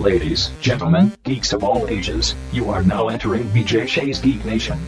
Ladies, gentlemen, geeks of all ages, you are now entering BJ Shea's Geek Nation.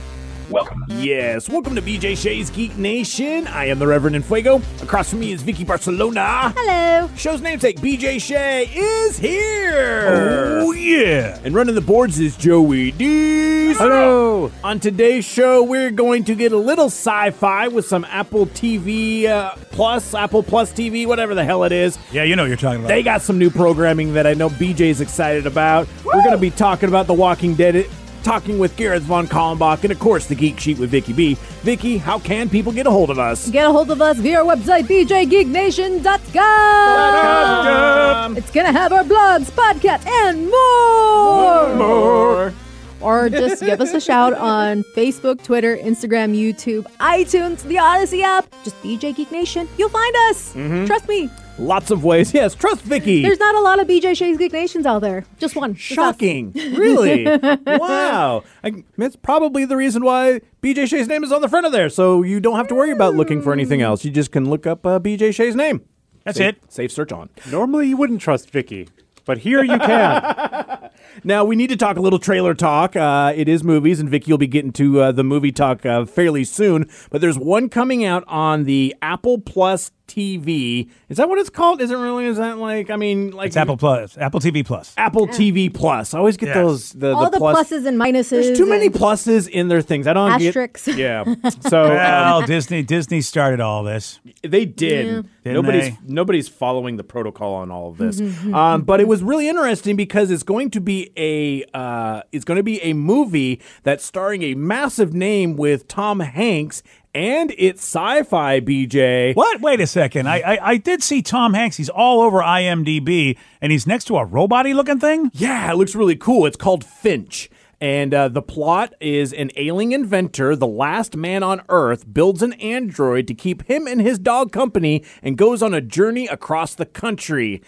Welcome. Yes, welcome to BJ Shea's Geek Nation. I am the Reverend Infuego. Across from me is Vicky Barcelona. Hello. Show's namesake BJ Shea is here. Oh, yeah. And running the boards is Joey D. Hello. On today's show, we're going to get a little sci-fi with some Apple TV uh, Plus, Apple Plus TV, whatever the hell it is. Yeah, you know what you're talking about. They got some new programming that I know BJ's excited about. We're going to be talking about The Walking Dead, talking with Gareth von Kallenbach, and of course the Geek Sheet with Vicky B. Vicky, how can people get a hold of us? Get a hold of us via our website, bjgeeknation.com. It's going to have our blogs, podcast, and more. More. Or just give us a shout on Facebook, Twitter, Instagram, YouTube, iTunes, the Audacy app. Just BJ Geek Nation. You'll find us. Mm-hmm. Trust me. Lots of ways. Yes, trust Vicky. There's not a lot of BJ Shea's Geek Nations out there. Just one. Just. Shocking. really? wow. I, that's probably the reason why BJ Shea's name is on the front of there. So you don't have to worry about looking for anything else. You just can look up uh, BJ Shea's name. That's Safe- it. Safe search on. Normally, you wouldn't trust Vicky, but here you can. Now we need to talk a little trailer talk. Uh, it is movies, and Vicky will be getting to uh, the movie talk uh, fairly soon. But there's one coming out on the Apple Plus TV. Is that what it's called? Is it really? Is that like? I mean, like It's Apple Plus, Apple TV Plus. Apple TV Plus. I always get Yes. those the, All the, plus. pluses and minuses. There's too many pluses in their things. I don't Asterisks. get. Yeah. So um, Disney Disney started all this. They did. Didn't nobody's they? nobody's following the protocol on all of this. um, but it was really interesting because it's going to be a uh, it's going to be a movie that's starring a massive name with Tom Hanks, and it's sci-fi. BJ. What? Wait a second. I, I I did see Tom Hanks. He's all over IMDb, and he's next to a robot-y looking thing. Yeah, it looks really cool. It's called Finch. And uh, the plot is an ailing inventor, the last man on Earth, builds an android to keep him and his dog company and goes on a journey across the country.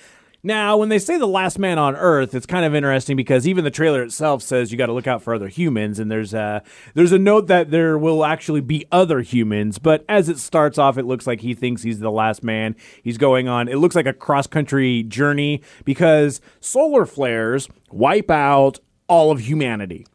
Now, when they say the last man on Earth, it's kind of interesting because even the trailer itself says you got to look out for other humans, and there's a there's a note that there will actually be other humans. But as it starts off, it looks like he thinks he's the last man. He's going on. It looks like a cross country journey because solar flares wipe out all of humanity.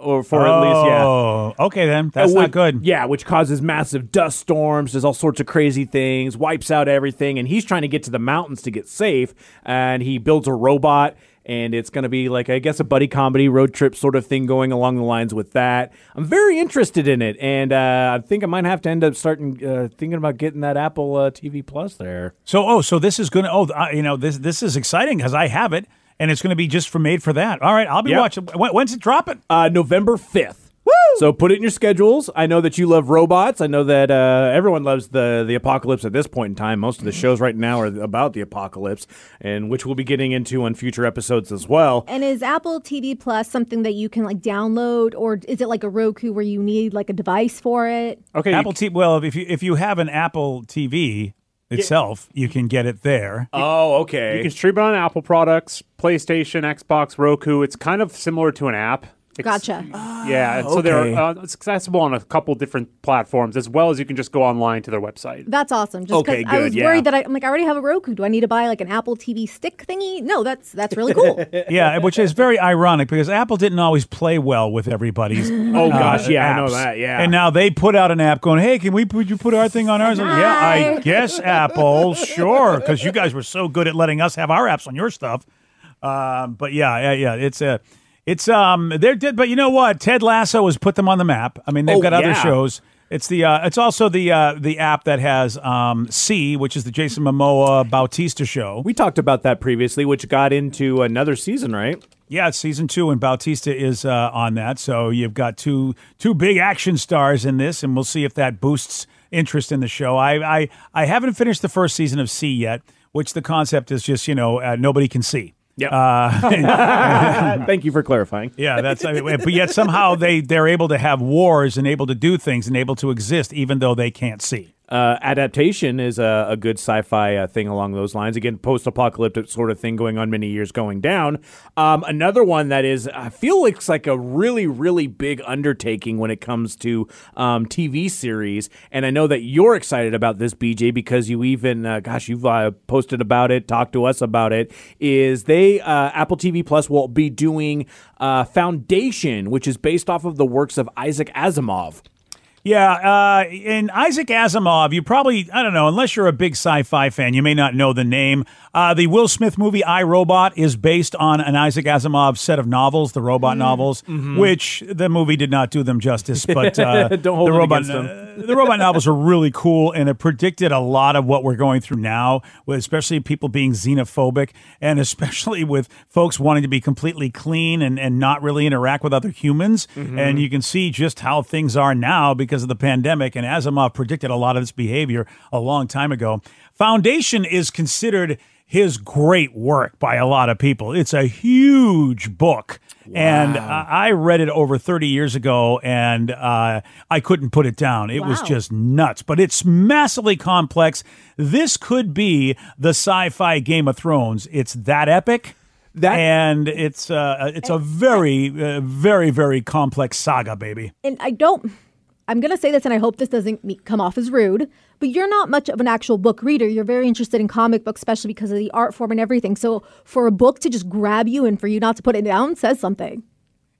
Or for at least, yeah. Oh, okay then. That's Uh, not good. Yeah, which causes massive dust storms, does all sorts of crazy things, wipes out everything, and he's trying to get to the mountains to get safe. And he builds a robot, and it's going to be like I guess a buddy comedy road trip sort of thing going along the lines with that. I'm very interested in it, and uh, I think I might have to end up starting uh, thinking about getting that Apple uh, TV Plus there. So oh, so this is gonna oh, uh, you know this this is exciting because I have it, and it's gonna be just for made for that. All right, I'll be Yep. watching. When's it dropping? Uh, November 5th. So put it in your schedules. I know that you love robots. I know that uh, everyone loves the the apocalypse at this point in time. Most of the shows right now are about the apocalypse, and which we'll be getting into on future episodes as well. And is Apple TV Plus something that you can like download, or is it like a Roku where you need like a device for it? Okay, Apple TV. Well, if you if you have an Apple TV itself, you can get it there. Oh, okay. you can stream it on Apple products, PlayStation, Xbox, Roku. It's kind of similar to an app. It's- Gotcha. Yeah, and so they're okay. uh, it's accessible on a couple different platforms as well as you can just go online to their website. That's awesome. Just Okay, because I good, was yeah. worried that I, I'm like, I already have a Roku. Do I need to buy like an Apple TV stick thingy? No, that's that's really cool. yeah, which is very ironic because Apple didn't always play well with everybody's. Oh, gosh, yeah, I know apps. that, yeah. And now they put out an app going, "Hey, can we put you put our thing on ours?" Like, yeah, I Hi. guess Apple, sure, because you guys were so good at letting us have our apps on your stuff. Um, but yeah, yeah, yeah, it's a. It's um they're did but you know what Ted Lasso has put them on the map. I mean they've Oh, got other yeah. shows. It's the uh, it's also the uh, the app that has um See, which is the Jason Momoa Bautista show. we talked about that previously, which got into another season, right? Yeah, it's season two, and Bautista is uh, on that. So you've got two two big action stars in this, and we'll see if that boosts interest in the show. I I, I haven't finished the first season of See yet, which the concept is just you know uh, nobody can see. Yep. Uh, Thank you for clarifying. yeah, that's. I mean, but yet somehow they they're able to have wars and able to do things and able to exist even though they can't see. Uh, adaptation is a, a good sci-fi uh, thing along those lines. Again, post-apocalyptic sort of thing going on many years going down. Um, another one that is I feel looks like a really really big undertaking when it comes to um, TV series, and I know that you're excited about this, BJ, because you even uh, gosh you've uh, posted about it, talked to us about it. Is they uh, Apple TV Plus will be doing uh, Foundation, which is based off of the works of Isaac Asimov. Yeah, uh, and Isaac Asimov, you probably, I don't know, unless you're a big sci fi fan, you may not know the name. Uh, the Will Smith movie I Robot is based on an Isaac Asimov set of novels, the robot novels, which the movie did not do them justice. But uh, Don't hold the robot, them. the robot novels are really cool, and it predicted a lot of what we're going through now, especially people being xenophobic, and especially with folks wanting to be completely clean and, and not really interact with other humans. And you can see just how things are now because of the pandemic. And Asimov predicted a lot of this behavior a long time ago. Foundation is considered his great work by a lot of people. It's a huge book. And uh, I read it over 30 years ago and uh, I couldn't put it down. It was just nuts, but it's massively complex. This could be the sci fi Game of Thrones. It's that epic. That- and it's uh, it's a very uh, very very complex saga, baby. and I don't. I'm gonna say this, and I hope this doesn't me- come off as rude. But you're not much of an actual book reader. You're very interested in comic books, especially because of the art form and everything. So for a book to just grab you and for you not to put it down says something.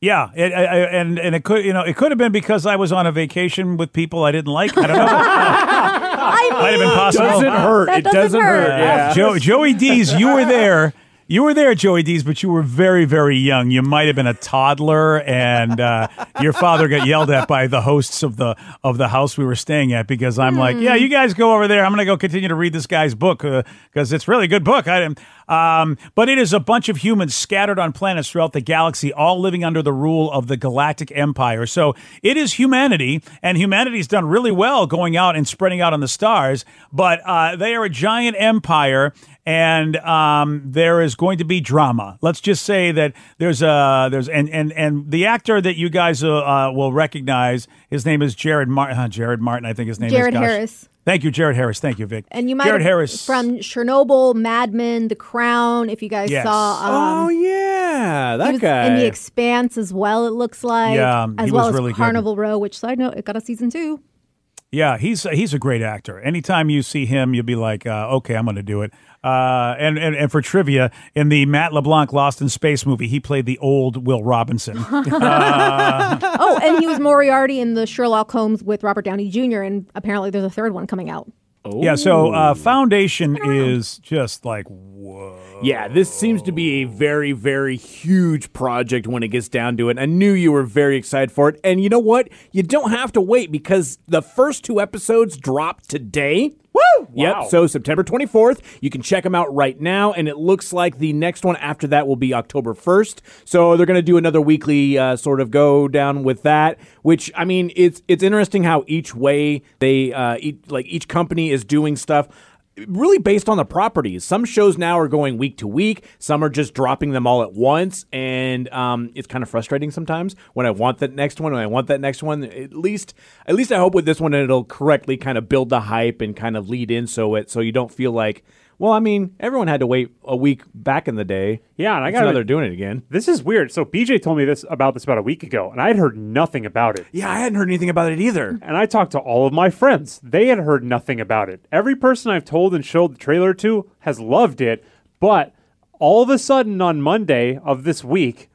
Yeah, it, I, I- and and it could you know it could have been because I was on a vacation with people I didn't like. I don't know. I Might have been possible. Doesn't hurt. That it doesn't doesn't hurt. hurt. Yeah. Joe, Joey D's, you were there. You were there, Joey D's, but you were very, very young. You might have been a toddler, and uh, your father got yelled at by the hosts of the of the house we were staying at because I'm like, yeah, you guys go over there. I'm going to go continue to read this guy's book because it's a really good book. I didn't. Um, but it is a bunch of humans scattered on planets throughout the galaxy, all living under the rule of the Galactic Empire. So it is humanity, and humanity's done really well going out and spreading out on the stars. But uh, they are a giant empire, and um, there is going to be drama. Let's just say that there's a there's and and and the actor that you guys uh, uh, will recognize, his name is Jared Martin. Uh, Jared Martin, I think his name Jared is. Jared Harris. Thank you, Jared Harris. Thank you, Vic. And you might Jared have- Harris from Chernobyl, Mad Men, The Crown. If you guys Yes. saw, um, Oh yeah, that he was guy. in The Expanse as well. It looks like, Yeah, as he well was as really good. Carnival Row. Which side note, it got a season two. Yeah, he's he's a great actor. Anytime you see him, you'll be like, uh, okay, I'm going to do it. Uh, and, and and for trivia, in the Matt LeBlanc Lost in Space movie, he played the old Will Robinson. oh, and he was Moriarty in the Sherlock Holmes with Robert Downey Jr. And apparently, there's a third one coming out. yeah, so uh, Foundation is just like whoa. Yeah, this seems to be a very, very huge project when it gets down to it. I knew you were very excited for it. And you know what? You don't have to wait because the first two episodes drop today. Woo! Yep. Wow. So September 24th, you can check them out right now. And it looks like the next one after that will be October 1st. So they're going to do another weekly uh, sort of go down with that. Which I mean, it's it's interesting how each way they uh, each, like each company is doing stuff really based on the properties. Some shows now are going week to week. Some are just dropping them all at once, and um, it's kind of frustrating sometimes when I want that next one. When I want that next one, at least, at least I hope with this one it'll correctly kind of build the hype and kind of lead in so it so you don't feel like. Well, I mean, everyone had to wait a week back in the day. Yeah, and I got another doing it again. This is weird. So BJ told me this about this about a week ago, and I had heard nothing about it. Yeah, I hadn't heard anything about it either. And I talked to all of my friends. They had heard nothing about it. Every person I've told and showed the trailer to has loved it, but all of a sudden on Monday of this week,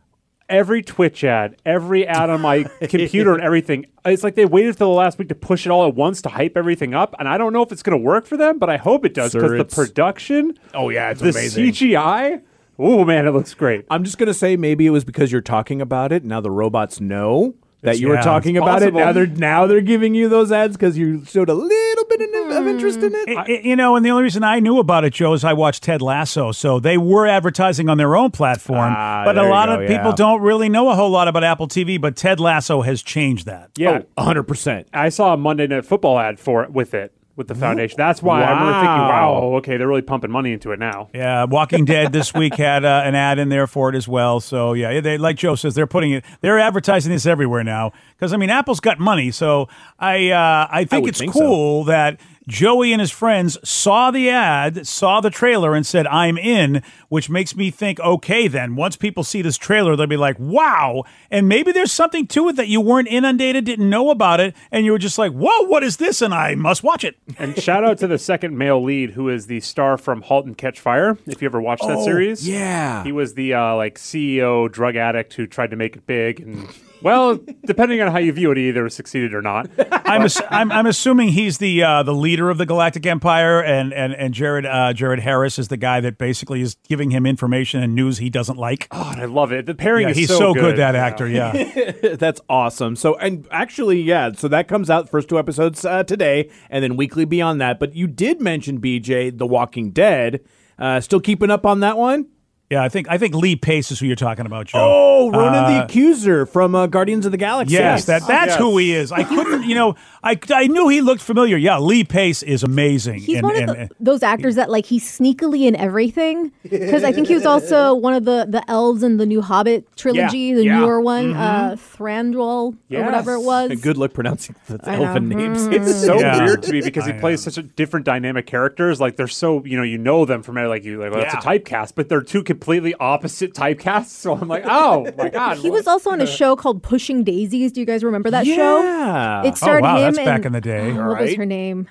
every Twitch ad, every ad on my computer and everything, it's like they waited till the last week to push it all at once to hype everything up. And I don't know if it's going to work for them, but I hope it does because the production, Oh yeah, it's the amazing. CGI, oh man, it looks great. I'm just gonna say maybe it was because you're talking about it. Now the robots know that you were talking about possible. it. Now they're now they're giving you those ads because you showed a little bit of, of interest in it. I- I- you know, and the only reason I knew about it, Joe, is I watched Ted Lasso. So they were advertising on their own platform. Ah, but a lot go, of people yeah. don't really know a whole lot about Apple TV, but Ted Lasso has changed that. Yeah. Oh, 100 percent. I saw a Monday Night Football ad for it with it with the foundation. That's why I remember thinking, Wow. "Wow, okay, they're really pumping money into it now." Yeah, Walking Dead this week had uh, an ad in there for it as well. So yeah, they, like Joe says, they're putting it, they're advertising this everywhere now. Because I mean, Apple's got money, so I uh, I think would it's think so. cool that Joey and his friends saw the ad, saw the trailer, and said, I'm in, which makes me think, okay, then once people see this trailer, they'll be like, wow. And maybe there's something to it that you weren't inundated, didn't know about it, and you were just like, whoa, what is this? And I must watch it. And shout out to the second male lead, who is the star from *Halt and Catch Fire*. If you ever watched that series, yeah. he was the uh, like CEO drug addict who tried to make it big, and well, depending on how you view it, he either succeeded or not. I'm, ass- I'm I'm assuming he's the uh, the leader of the Galactic Empire, and and and Jared uh, Jared Harris is the guy that basically is giving him information and news he doesn't like. Oh, and I love it. The pairing yeah, is he's so, so good, good. that Yeah. actor. Yeah. That's awesome. So, and actually, yeah, so that comes out first two episodes uh, today, and then weekly beyond that. But you did mention BJ, The Walking Dead. Uh, still keeping up on that one? Yeah, I think I think Lee Pace is who you're talking about, Joe. Oh, Ronan the Uh, Accuser from uh, Guardians of the Galaxy. Yes, that that's Yes. who he is. I couldn't, you know, I, I knew he looked familiar. Yeah, Lee Pace is amazing. He's And- one of and- those actors that like he's sneakily in everything. Because I think he was also one of the the elves in the new Hobbit trilogy, Yeah, the yeah. newer one, uh, Thranduil or whatever it was. And good luck pronouncing the I know. elfin names. It's so Yeah. weird to me because he plays such a different dynamic characters. Like they're so you know you know them from like you like well, that's a typecast, but they're two completely opposite typecasts. So I'm like, oh my god, He was also on a show called Pushing Daisies. Do you guys remember that show? Yeah. It starred oh, wow, him that's and back in the day. oh, what was her name?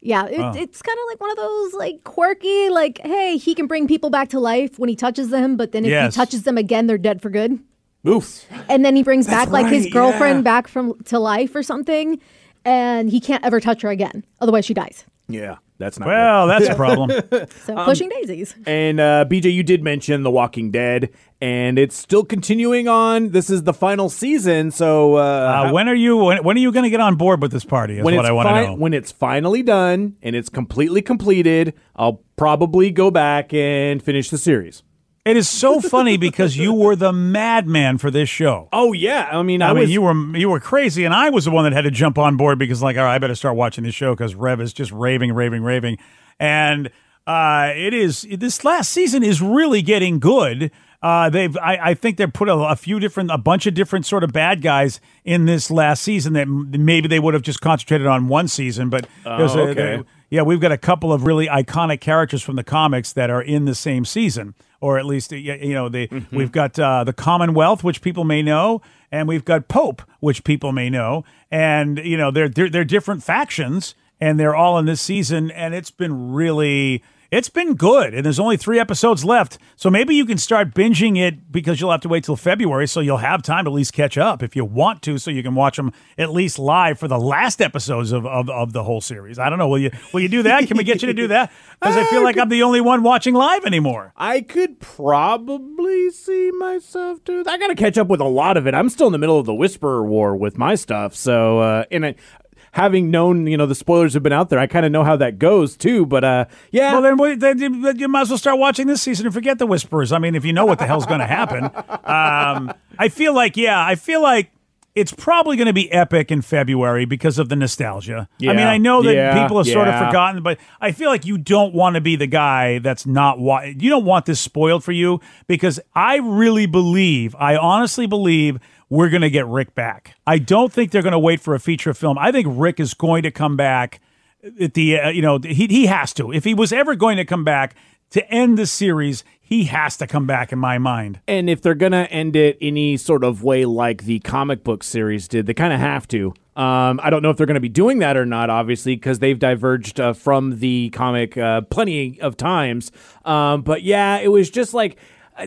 Yeah, it, oh. it's kind of like one of those like quirky, like hey, he can bring people back to life when he touches them, but then if Yes. he touches them again, they're dead for good. Oof. And then he brings back like his girlfriend yeah. back from to life or something, and he can't ever touch her again, otherwise she dies. Yeah, that's not good. well, that's a problem. So Um, pushing daisies. And uh, BJ, you did mention The Walking Dead, and it's still continuing on. This is the final season, so uh, Uh, when are you when, when are you going to get on board with this party? Is what I want to fi- know. when it's finally done and it's completely completed, I'll probably go back and finish the series. It is so funny because you were the madman for this show. Oh yeah, I mean, I, I, mean, was you were you were crazy, and I was the one that had to jump on board because, like, all right, I better start watching this show because Rev is just raving, raving, raving, and uh, it is this last season is really getting good. Uh, they've, I, I think they've put a, a few different, a bunch of different sort of bad guys in this last season that m- maybe they would have just concentrated on one season, but there's a, okay. Yeah, we've got a couple of really iconic characters from the comics that are in the same season, or at least you know they. We've got uh, the Commonwealth, which people may know, and we've got Pope, which people may know, and you know they're they're, they're different factions, and they're all in this season, and it's been really. It's been good, and there's only three episodes left. So maybe you can start binging it because you'll have to wait till February, so you'll have time to at least catch up if you want to, so you can watch them at least live for the last episodes of, of, of the whole series. I don't know. Will you will you do that? Can we get you to do that? Because I feel like I'm the only one watching live anymore. I could probably see myself do. that. I got to catch up with a lot of it. I'm still in the middle of the Whisperer War with my stuff, so uh, and I, having known, you know, the spoilers have been out there, I kind of know how that goes too. But uh, yeah, Well, then, then you might as well start watching this season and forget the Whisperers. I mean, if you know what the hell's going to happen, um, I feel like, yeah, I feel like it's probably going to be epic in February because of the nostalgia. I mean, I know that Yeah. people have sort of forgotten, but I feel like you don't want to be the guy that's not wa- you don't want this spoiled for you because I really believe, I honestly believe we're going to get Rick back. I don't think they're going to wait for a feature film. I think Rick is going to come back at the uh, you know he he has to if he was ever going to come back to end the series he has to come back in my mind And if they're gonna end it any sort of way like the comic book series did, they kind of have to. Um, I don't know if they're going to be doing that or not, obviously, because they've diverged uh, from the comic uh, plenty of times. Um, but yeah, it was just like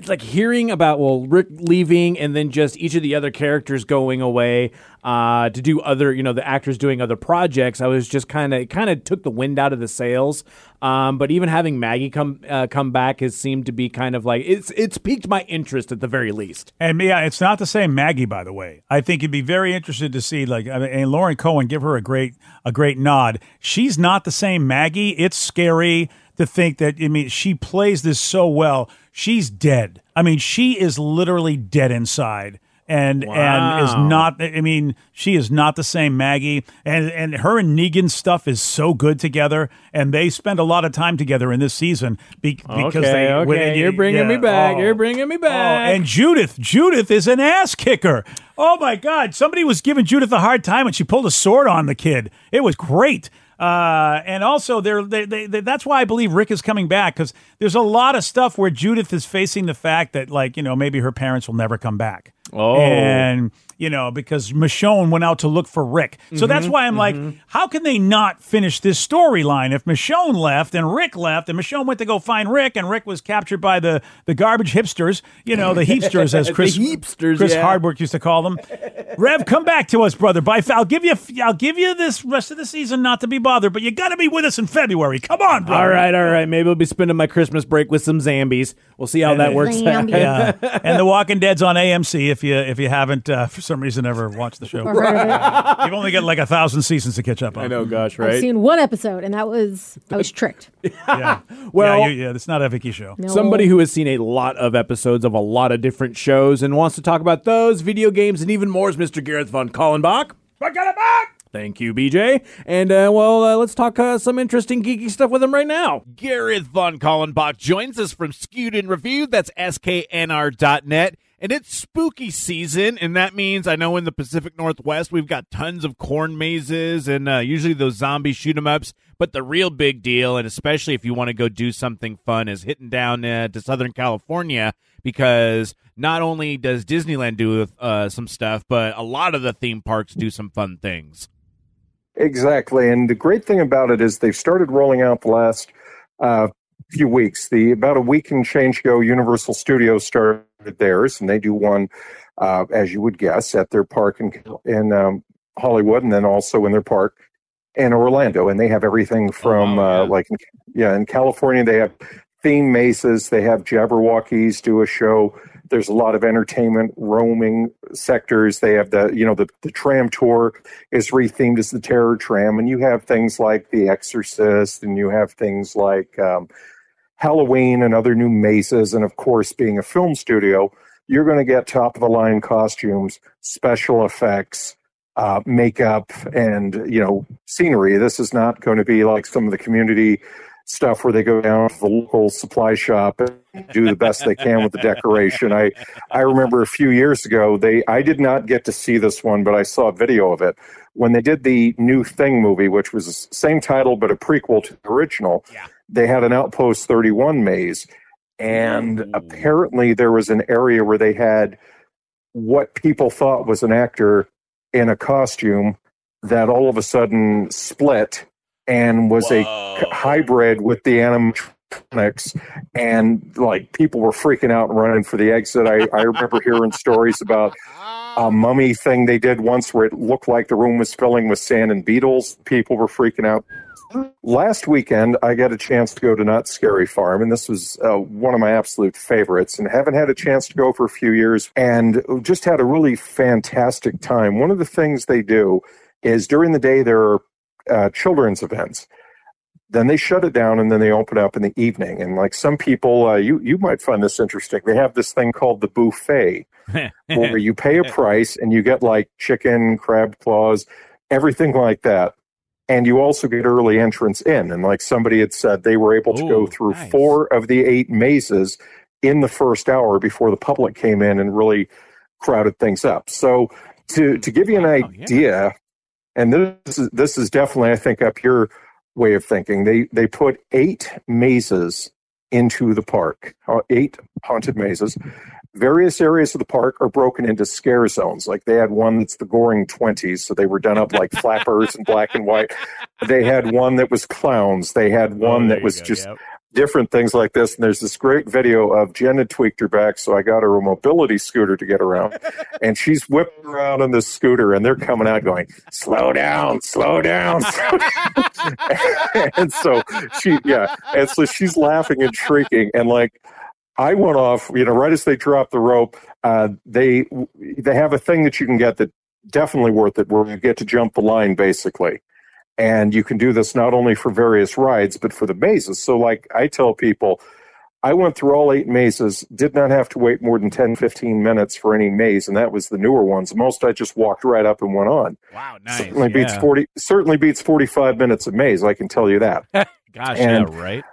like hearing about well Rick leaving and then just each of the other characters going away uh, to do other you know the actors doing other projects. I was just kind of kind of took the wind out of the sails. Um, but even having Maggie come uh, come back has seemed to be kind of like it's it's piqued my interest at the very least. and yeah it's not the same maggie by the way i think you'd be very interested to see like I mean, and Lauren Cohan give her a great a great nod she's not the same maggie it's scary to think that i mean she plays this so well she's dead. I mean she is literally dead inside. And and is not I mean she is not the same Maggie. And and her and Negan's stuff is so good together. And they spend a lot of time together in this season be, because Okay, they okay, when- you're bringing me back, oh. you're bringing me Oh, back. and Judith Judith is an ass kicker. Oh my god. Somebody was giving Judith a hard time and she pulled a sword on the kid. It was great Uh, and also, they're, they, they, they, that's why I believe Rick is coming back because there's a lot of stuff where Judith is facing the fact that, like, you know, maybe her parents will never come back. Oh. And you know, because Michonne went out to look for Rick. So that's Mm-hmm, why I'm like, how can they not finish this storyline if Michonne left and Rick left and Michonne went to go find Rick and Rick was captured by the, the garbage hipsters, you know, the heapsters as Chris heapsters, Chris yeah. Hardwick used to call them. Rev, come back to us, brother. Bye. I'll give you I'll give you this rest of the season not to be bothered, but you got to be with us in February. Come on, brother. All right, all right. Maybe I'll be spending my Christmas break with some zombies. We'll see how that works. out. Yeah, and The Walking Dead's on AMC. If you if you haven't uh, for some reason ever watched the show, Or heard of it. you've only got like a thousand seasons to catch up on. I know, gosh, right? I've seen one episode, and that was I was tricked. Yeah, Well- yeah, you, yeah, it's not a Vicky show. No. Somebody who has seen a lot of episodes of a lot of different shows and wants to talk about those video games and even more is Mr. Gareth von Kallenbach. Thank you, BJ. And uh, well, uh, let's talk uh, some interesting geeky stuff with him right now. Gareth von Kallenbach joins us from Skewed and Reviewed. That's sknr.net. And it's spooky season, and that means I know in the Pacific Northwest we've got tons of corn mazes and uh, usually those zombie shoot 'em ups. But the real big deal, and especially if you want to go do something fun, is hitting down uh, to Southern California because not only does Disneyland do uh, some stuff, but a lot of the theme parks do some fun things. Exactly. And the great thing about it is they've started rolling out the last uh, few weeks. The about a week and change ago, Universal Studios started theirs, and they do one, uh, as you would guess, at their park in in um, Hollywood, and then also in their park in Orlando. And they have everything from wow, uh, like, yeah, in California they have theme mazes. They have Jabbawockeez do a show. There's a lot of entertainment roaming sectors. They have the, you know, the, the tram tour is rethemed as the Terror Tram, and you have things like The Exorcist, and you have things like um, Halloween and other new mazes, and of course, being a film studio, you're going to get top of the line costumes, special effects, uh, makeup, and you know, scenery. This is not going to be like some of the community stuff where they go down to the local supply shop and do the best they can with the decoration. I I remember a few years ago they I did not get to see this one, but I saw a video of it when they did the new Thing movie, which was the same title but a prequel to the original. They had an Outpost 31 maze, and apparently there was an area where they had what people thought was an actor in a costume that all of a sudden split and was a hybrid with the animatronics and like people were freaking out and running for the exit. I, I remember hearing stories about a mummy thing they did once where it looked like the room was filling with sand and beetles. People were freaking out last weekend i got a chance to go to Knott's Scary Farm and this was uh, one of my absolute favorites and haven't had a chance to go for a few years and just had a really fantastic time. One of the things they do is during the day there are uh, children's events. Then they shut it down and then they open up in the evening and like some people uh, you you might find this interesting. They have this thing called the buffet where you pay a price and you get like chicken crab claws everything like that and you also get early entrance in and like somebody had said they were able to go through nice. four of the eight mazes in the first hour before the public came in and really crowded things up so to to give you an Wow, yeah. idea and this is this is definitely i think up your way of thinking they they put eight mazes into the park uh, eight haunted mazes various areas of the park are broken into scare zones like they had one that's the goring 20s so they were done up like flappers and black and white they had one that was clowns they had one that was just different things like this. And there's this great video of Jen had tweaked her back, so I got her a mobility scooter to get around. and she's whipping around on this scooter, and they're coming out going, slow down, slow down. and so she, yeah. And so she's laughing and shrieking. And like, I went off, you know, right as they dropped the rope, uh, they they have a thing that you can get that definitely worth it where you get to jump the line basically. And you can do this not only for various rides, but for the mazes. So, like I tell people, I went through all eight mazes, did not have to wait more than 10, 15 minutes for any maze, and that was the newer ones. Most I just walked right up and went on. Wow, nice. certainly beats 40 certainly beats 45 minutes of maze, I can tell you that. Gosh, and- yeah, right?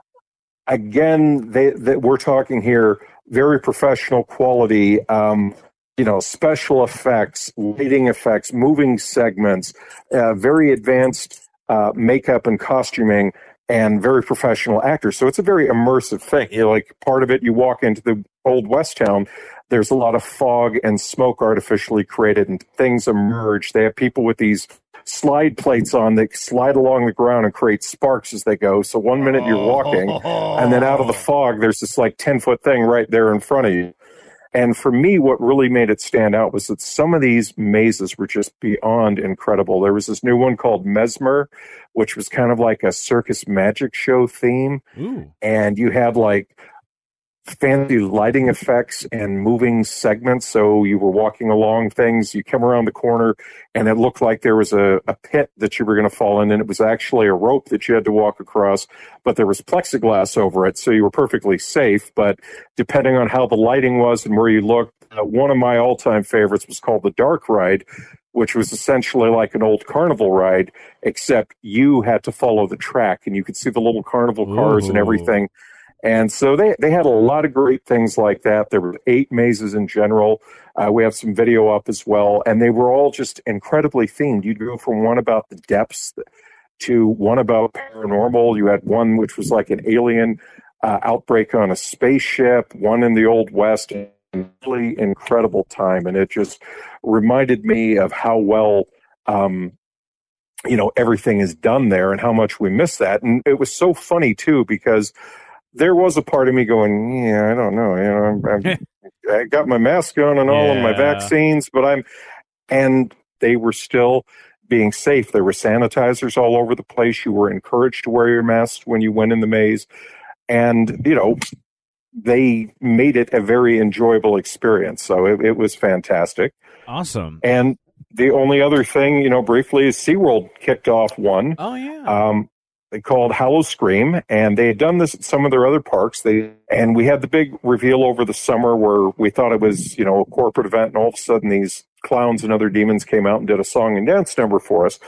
Again, they, they we're talking here very professional quality um, you know, special effects, lighting effects, moving segments, uh, very advanced uh, makeup and costuming and very professional actors. So it's a very immersive thing. You know, like part of it, you walk into the old West Town, there's a lot of fog and smoke artificially created and things emerge. They have people with these slide plates on that slide along the ground and create sparks as they go. So one minute you're walking and then out of the oh. fog, there's this like 10 foot thing right there in front of you. And for me, what really made it stand out was that some of these mazes were just beyond incredible. There was this new one called Mesmer, which was kind of like a circus magic show theme. Ooh. And you had like fancy lighting effects and moving segments. So you were walking along things, you come around the corner, and it looked like there was a, a pit that you were going to fall in, and it was actually a rope that you had to walk across, but there was plexiglass over it, so you were perfectly safe. But depending on how the lighting was and where you looked, uh, one of my all time favorites was called the Dark Ride. Which was essentially like an old carnival ride, except you had to follow the track and you could see the little carnival cars and everything. And so they, they had a lot of great things like that. There were eight mazes in general. Uh, we have some video up as well. And they were all just incredibly themed. You'd go from one about the depths to one about paranormal. You had one which was like an alien uh, outbreak on a spaceship, one in the Old West. Really incredible time. And it just reminded me of how well um, you know everything is done there and how much we miss that and it was so funny too because there was a part of me going yeah i don't know you know I'm, I'm, i got my mask on and all and my vaccines but i'm and they were still being safe. There were sanitizers all over the place. You were encouraged to wear your mask when you went in the maze. And you know they made it a very enjoyable experience. So it, it was fantastic. Awesome. and the only other thing, you know, briefly is SeaWorld kicked off one. Oh yeah. um, called Howl-O-Scream, and they had done this at some of their other parks. They and we had the big reveal over the summer where we thought it was, you know, a corporate event, and all of a sudden these clowns and other demons came out and did a song and dance number for us.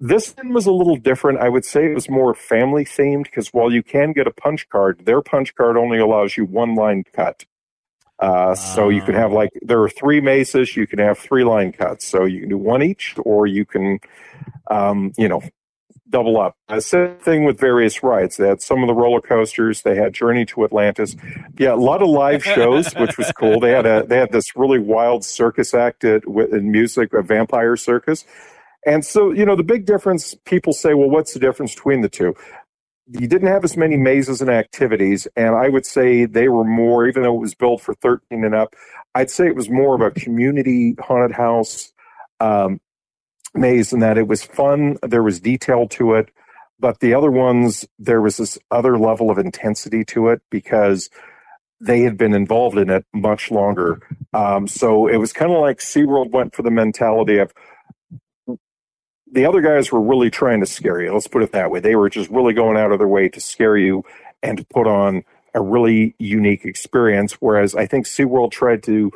This one was a little different. I would say it was more family themed because while you can get a punch card, their punch card only allows you one line cut. Uh, so you can have like there are three mazes. You can have three line cuts. So you can do one each, or you can, um, you know, double up. Uh, same thing with various rides. They had some of the roller coasters. They had Journey to Atlantis. Yeah, a lot of live shows, which was cool. They had a they had this really wild circus act at, in music, a vampire circus. And so, you know, the big difference. People say, well, what's the difference between the two? you didn't have as many mazes and activities, and I would say they were more, even though it was built for 13 and up, I'd say it was more of a community haunted house um, maze in that it was fun, there was detail to it, but the other ones, there was this other level of intensity to it because they had been involved in it much longer. Um, so it was kind of like SeaWorld went for the mentality of, the other guys were really trying to scare you. Let's put it that way. They were just really going out of their way to scare you and to put on a really unique experience. Whereas I think SeaWorld tried to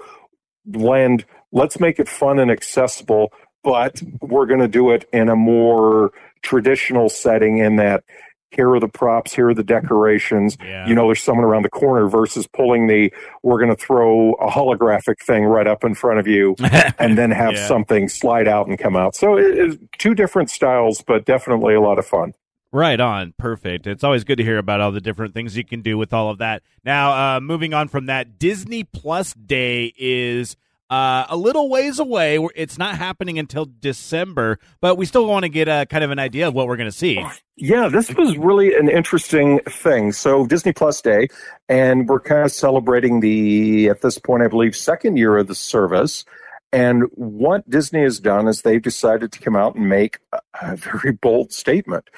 blend, let's make it fun and accessible, but we're going to do it in a more traditional setting in that here are the props, here are the decorations. Yeah. You know, there's someone around the corner versus pulling the, we're going to throw a holographic thing right up in front of you and then have Yeah. something slide out and come out. So it is two different styles, but definitely a lot of fun. Right on. Perfect. It's always good to hear about all the different things you can do with all of that. Now, uh, moving on from that, Disney Plus Day is uh, a little ways away. It's not happening until December, but we still want to get a kind of an idea of what we're going to see. Yeah, this was really an interesting thing. So Disney Plus Day, and we're kind of celebrating the at this point, I believe, second year of the service. And what Disney has done is they've decided to come out and make a, very bold statement.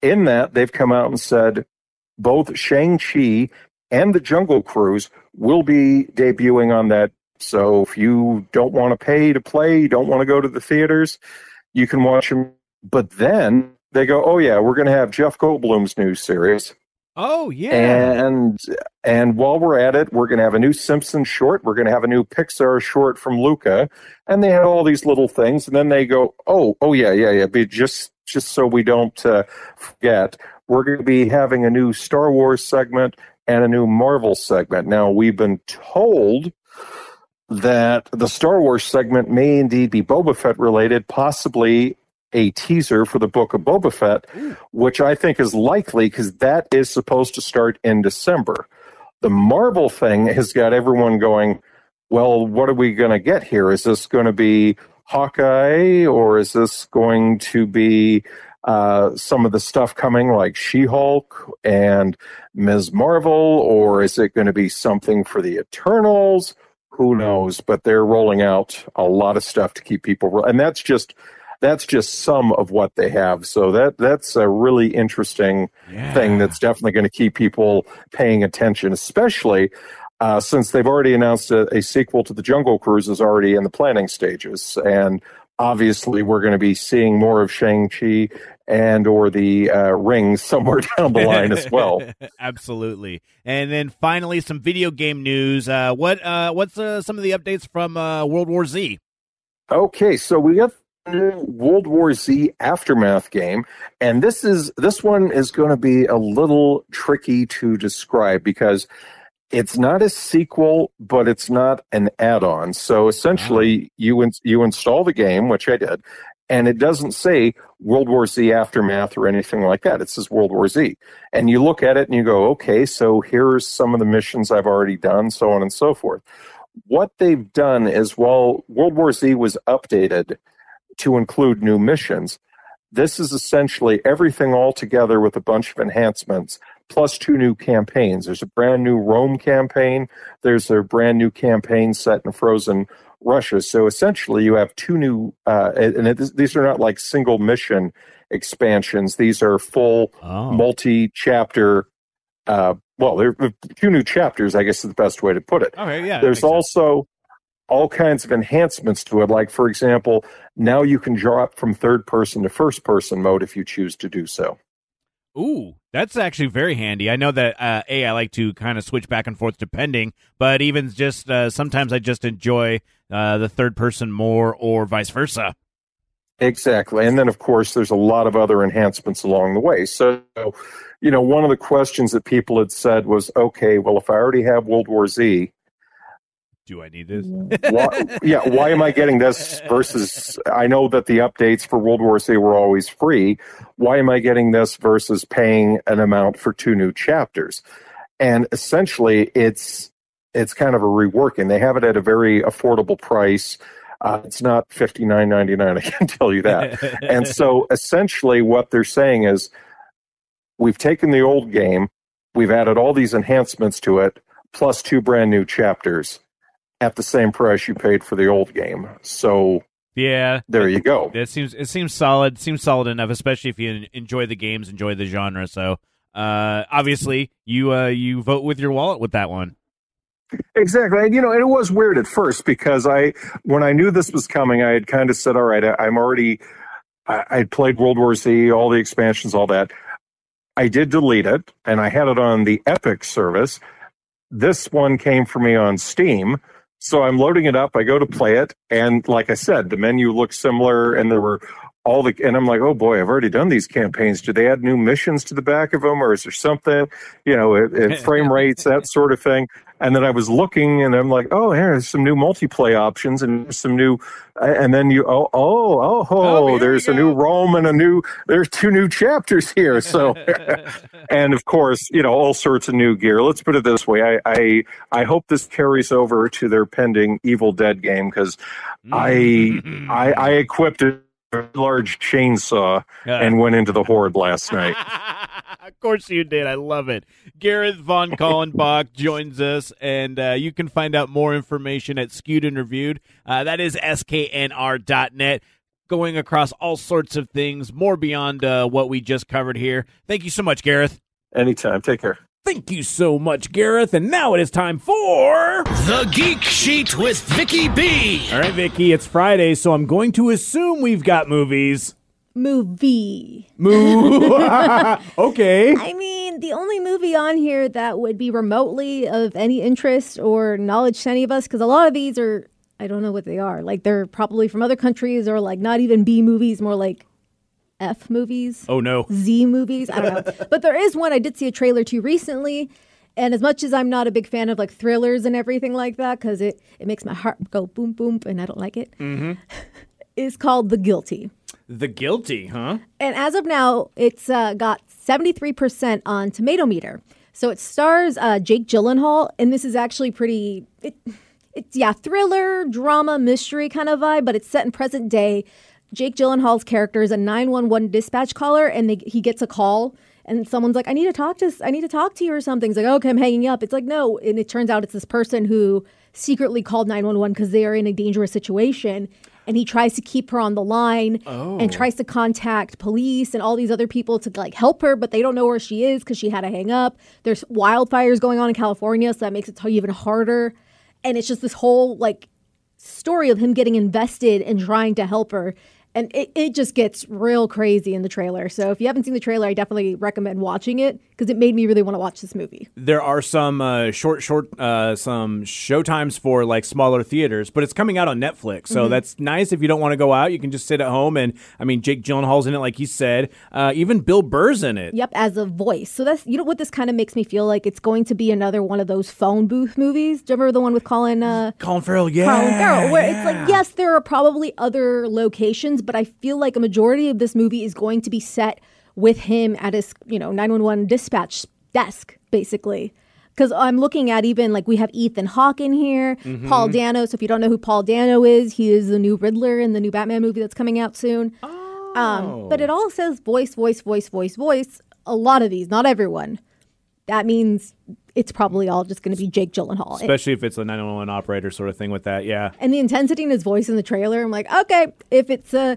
In that, they've come out and said both Shang Chi and the Jungle Cruise will be debuting on that. So if you don't want to pay to play, you don't want to go to the theaters, you can watch them. But then they go, oh yeah, we're going to have Jeff Goldblum's new series, Oh, yeah. and and while we're at it, we're going to have a new Simpsons short. We're going to have a new Pixar short from Luca, and they had all these little things, and then they go, oh oh yeah yeah yeah, but just just so we don't uh, forget, we're going to be having a new Star Wars segment and a new Marvel segment. Now we've been told that the Star Wars segment may indeed be Boba Fett related, possibly a teaser for the book of Boba Fett, which I think is likely because that is supposed to start in December. The Marvel thing has got everyone going, well, what are we going to get here? Is this going to be Hawkeye or is this going to be uh, some of the stuff coming like She Hulk and Ms. Marvel, or is it going to be something for the Eternals? Who knows? But they're rolling out a lot of stuff to keep people, and that's just that's just some of what they have. So that that's a really interesting thing that's definitely going to keep people paying attention, especially uh, since they've already announced a, a sequel to the Jungle Cruise is already in the planning stages, and obviously we're going to be seeing more of Shang Chi and or the uh, Ring somewhere down the line as well. Absolutely. And then finally, some video game news. Uh, what uh, what's uh, some of the updates from uh, World War Z? Okay, so we got the new World War Z aftermath game, and this is this one is going to be a little tricky to describe because it's not a sequel, but it's not an add-on. So essentially, you in, you install the game, which I did, and it doesn't say World War Z aftermath or anything like that. It says World War Z, and you look at it and you go, okay, so here's some of the missions I've already done, so on and so forth. What they've done is, while World War Z was updated to include new missions, this is essentially everything all together with a bunch of enhancements plus two new campaigns. There's a brand new Rome campaign. There's a brand new campaign set in frozen Russia. So essentially, you have two new, uh, and it, these are not like single mission expansions. These are full Oh. multi chapter. Uh, well, there are two new chapters, I guess is the best way to put it. Okay, yeah. There's makes sense. also all kinds of enhancements to it. Like, for example, now you can drop from third person to first person mode if you choose to do so. Ooh, that's actually very handy. I know that uh, a I like to kind of switch back and forth depending, but even just uh, sometimes I just enjoy uh, the third person more, or vice versa. Exactly. And then, of course, there's a lot of other enhancements along the way. So, you know, one of the questions that people had said was, okay, well, if I already have World War Z, Do I need this? why, yeah, why am I getting this versus I know that the updates for World War Z were always free. Why am I getting this versus paying an amount for two new chapters? And essentially it's it's kind of a reworking. They have it at a very affordable price. Uh, it's not fifty nine ninety nine. I can tell you that. and so essentially what they're saying is we've taken the old game, we've added all these enhancements to it, plus two brand new chapters at the same price you paid for the old game. So yeah, there you go. It seems it seems solid. Seems solid enough, especially if you enjoy the games, enjoy the genre. So, uh, obviously, you uh, you vote with your wallet with that one. Exactly. And, you know, and it was weird at first because I, when I knew this was coming, I had kind of said, all right, I, I'm already, I, I played World War Z, all the expansions, all that. I did delete it and I had it on the Epic service. This one came for me on Steam. So I'm loading it up. I go to play it. And like I said, the menu looked similar and there were all the, and I'm like, oh boy, I've already done these campaigns. Do they add new missions to the back of them or is there something, you know, it, it frame rates, that sort of thing. And then I was looking and I'm like, oh, here's some new multiplayer options and some new, and then you, oh, oh, oh, oh, there's a new Rome and a new, there's two new chapters here. So, and of course, you know, all sorts of new gear. Let's put it this way. I, I, I hope this carries over to their pending Evil Dead game because I, I, I equipped a large chainsaw and went into the horde last night. of course you did. I love it. Gareth von Kallenbach joins us, and uh, you can find out more information at Skewed and Reviewed. Uh, that is sknr.net. Going across all sorts of things, more beyond uh, what we just covered here. Thank you so much, Gareth. Anytime. Take care. Thank you so much, Gareth. And now it is time for. The Geek Sheet with Vicky B. All right, Vicky, it's Friday, so I'm going to assume we've got movies. Movie. Moo. okay. I mean, the only movie on here that would be remotely of any interest or knowledge to any of us, because a lot of these are, I don't know what they are. Like they're probably from other countries or like not even B movies, more like F movies. Oh, no. Z movies. I don't know. but there is one I did see a trailer to recently. And as much as I'm not a big fan of like thrillers and everything like that, because it, it makes my heart go boom, boom, and I don't like it, it, is called The Guilty. The Guilty, huh? And as of now, it's uh, got 73% on Tomato Meter. So it stars uh, Jake Gyllenhaal, and this is actually pretty. It, it's yeah, thriller, drama, mystery kind of vibe, but it's set in present day. Jake Gyllenhaal's character is a 911 dispatch caller, and they, he gets a call, and someone's like, "I need to talk to, I need to talk to you or something." He's like, "Okay, I'm hanging up." It's like, no, and it turns out it's this person who secretly called 911 because they are in a dangerous situation, and he tries to keep her on the line and oh. tries to contact police and all these other people to like help her, but they don't know where she is because she had to hang up. There's wildfires going on in California, so that makes it even harder. And it's just this whole like story of him getting invested and trying to help her. And it, it just gets real crazy in the trailer. So if you haven't seen the trailer, I definitely recommend watching it because it made me really want to watch this movie. There are some uh, short, short, uh, some showtimes for like smaller theaters, but it's coming out on Netflix, so that's nice. If you don't want to go out, you can just sit at home. And I mean, Jake Gyllenhaal's in it, like he said. Uh, even Bill Burr's in it. Yep, as a voice. So that's you know what this kind of makes me feel like it's going to be another one of those phone booth movies. Do you remember the one with Colin uh Colin Farrell, yeah. Colin Farrell, where it's like, yes, there are probably other locations, but I feel like a majority of this movie is going to be set with him at his, you know, 911 dispatch desk, basically. Because I'm looking at even like we have Ethan Hawke in here, Paul Dano. So if you don't know who Paul Dano is, he is the new Riddler in the new Batman movie that's coming out soon. Um, but it all says voice, voice, voice, voice, voice. A lot of these, not everyone. That means it's probably all just going to be Jake Gyllenhaal. Especially if it's a 911 operator sort of thing with that, yeah. and the intensity in his voice in the trailer, I'm like, okay, if it's uh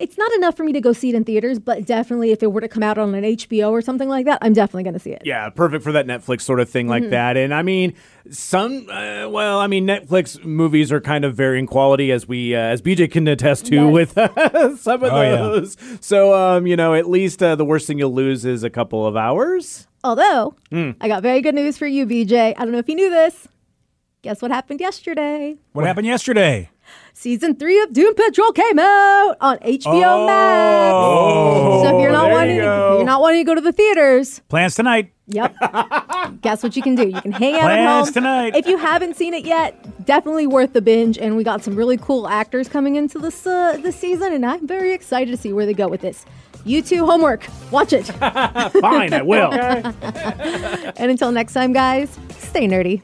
it's not enough for me to go see it in theaters, but definitely if it were to come out on an HBO or something like that, I'm definitely going to see it. Yeah, perfect for that Netflix sort of thing like that. And I mean, some, uh, well, I mean, Netflix movies are kind of varying quality, as we, uh, as BJ can attest to Yes. with some of Oh, yeah. those. So, um, you know, at least uh, the worst thing you'll lose is a couple of hours. Although, I got very good news for you, BJ. I don't know if you knew this. Guess what happened yesterday? What happened yesterday? Season three of Doom Patrol came out on HBO Max. so if you're not there wanting, you to, you're not wanting to go to the theaters, Plans tonight. Yep. Guess what you can do? You can hang out at Plans home tonight. If you haven't seen it yet, definitely worth the binge. And we got some really cool actors coming into this uh, this season, and I'm very excited to see where they go with this. You two, homework. Watch it. Fine, I will. and until next time, guys, stay nerdy.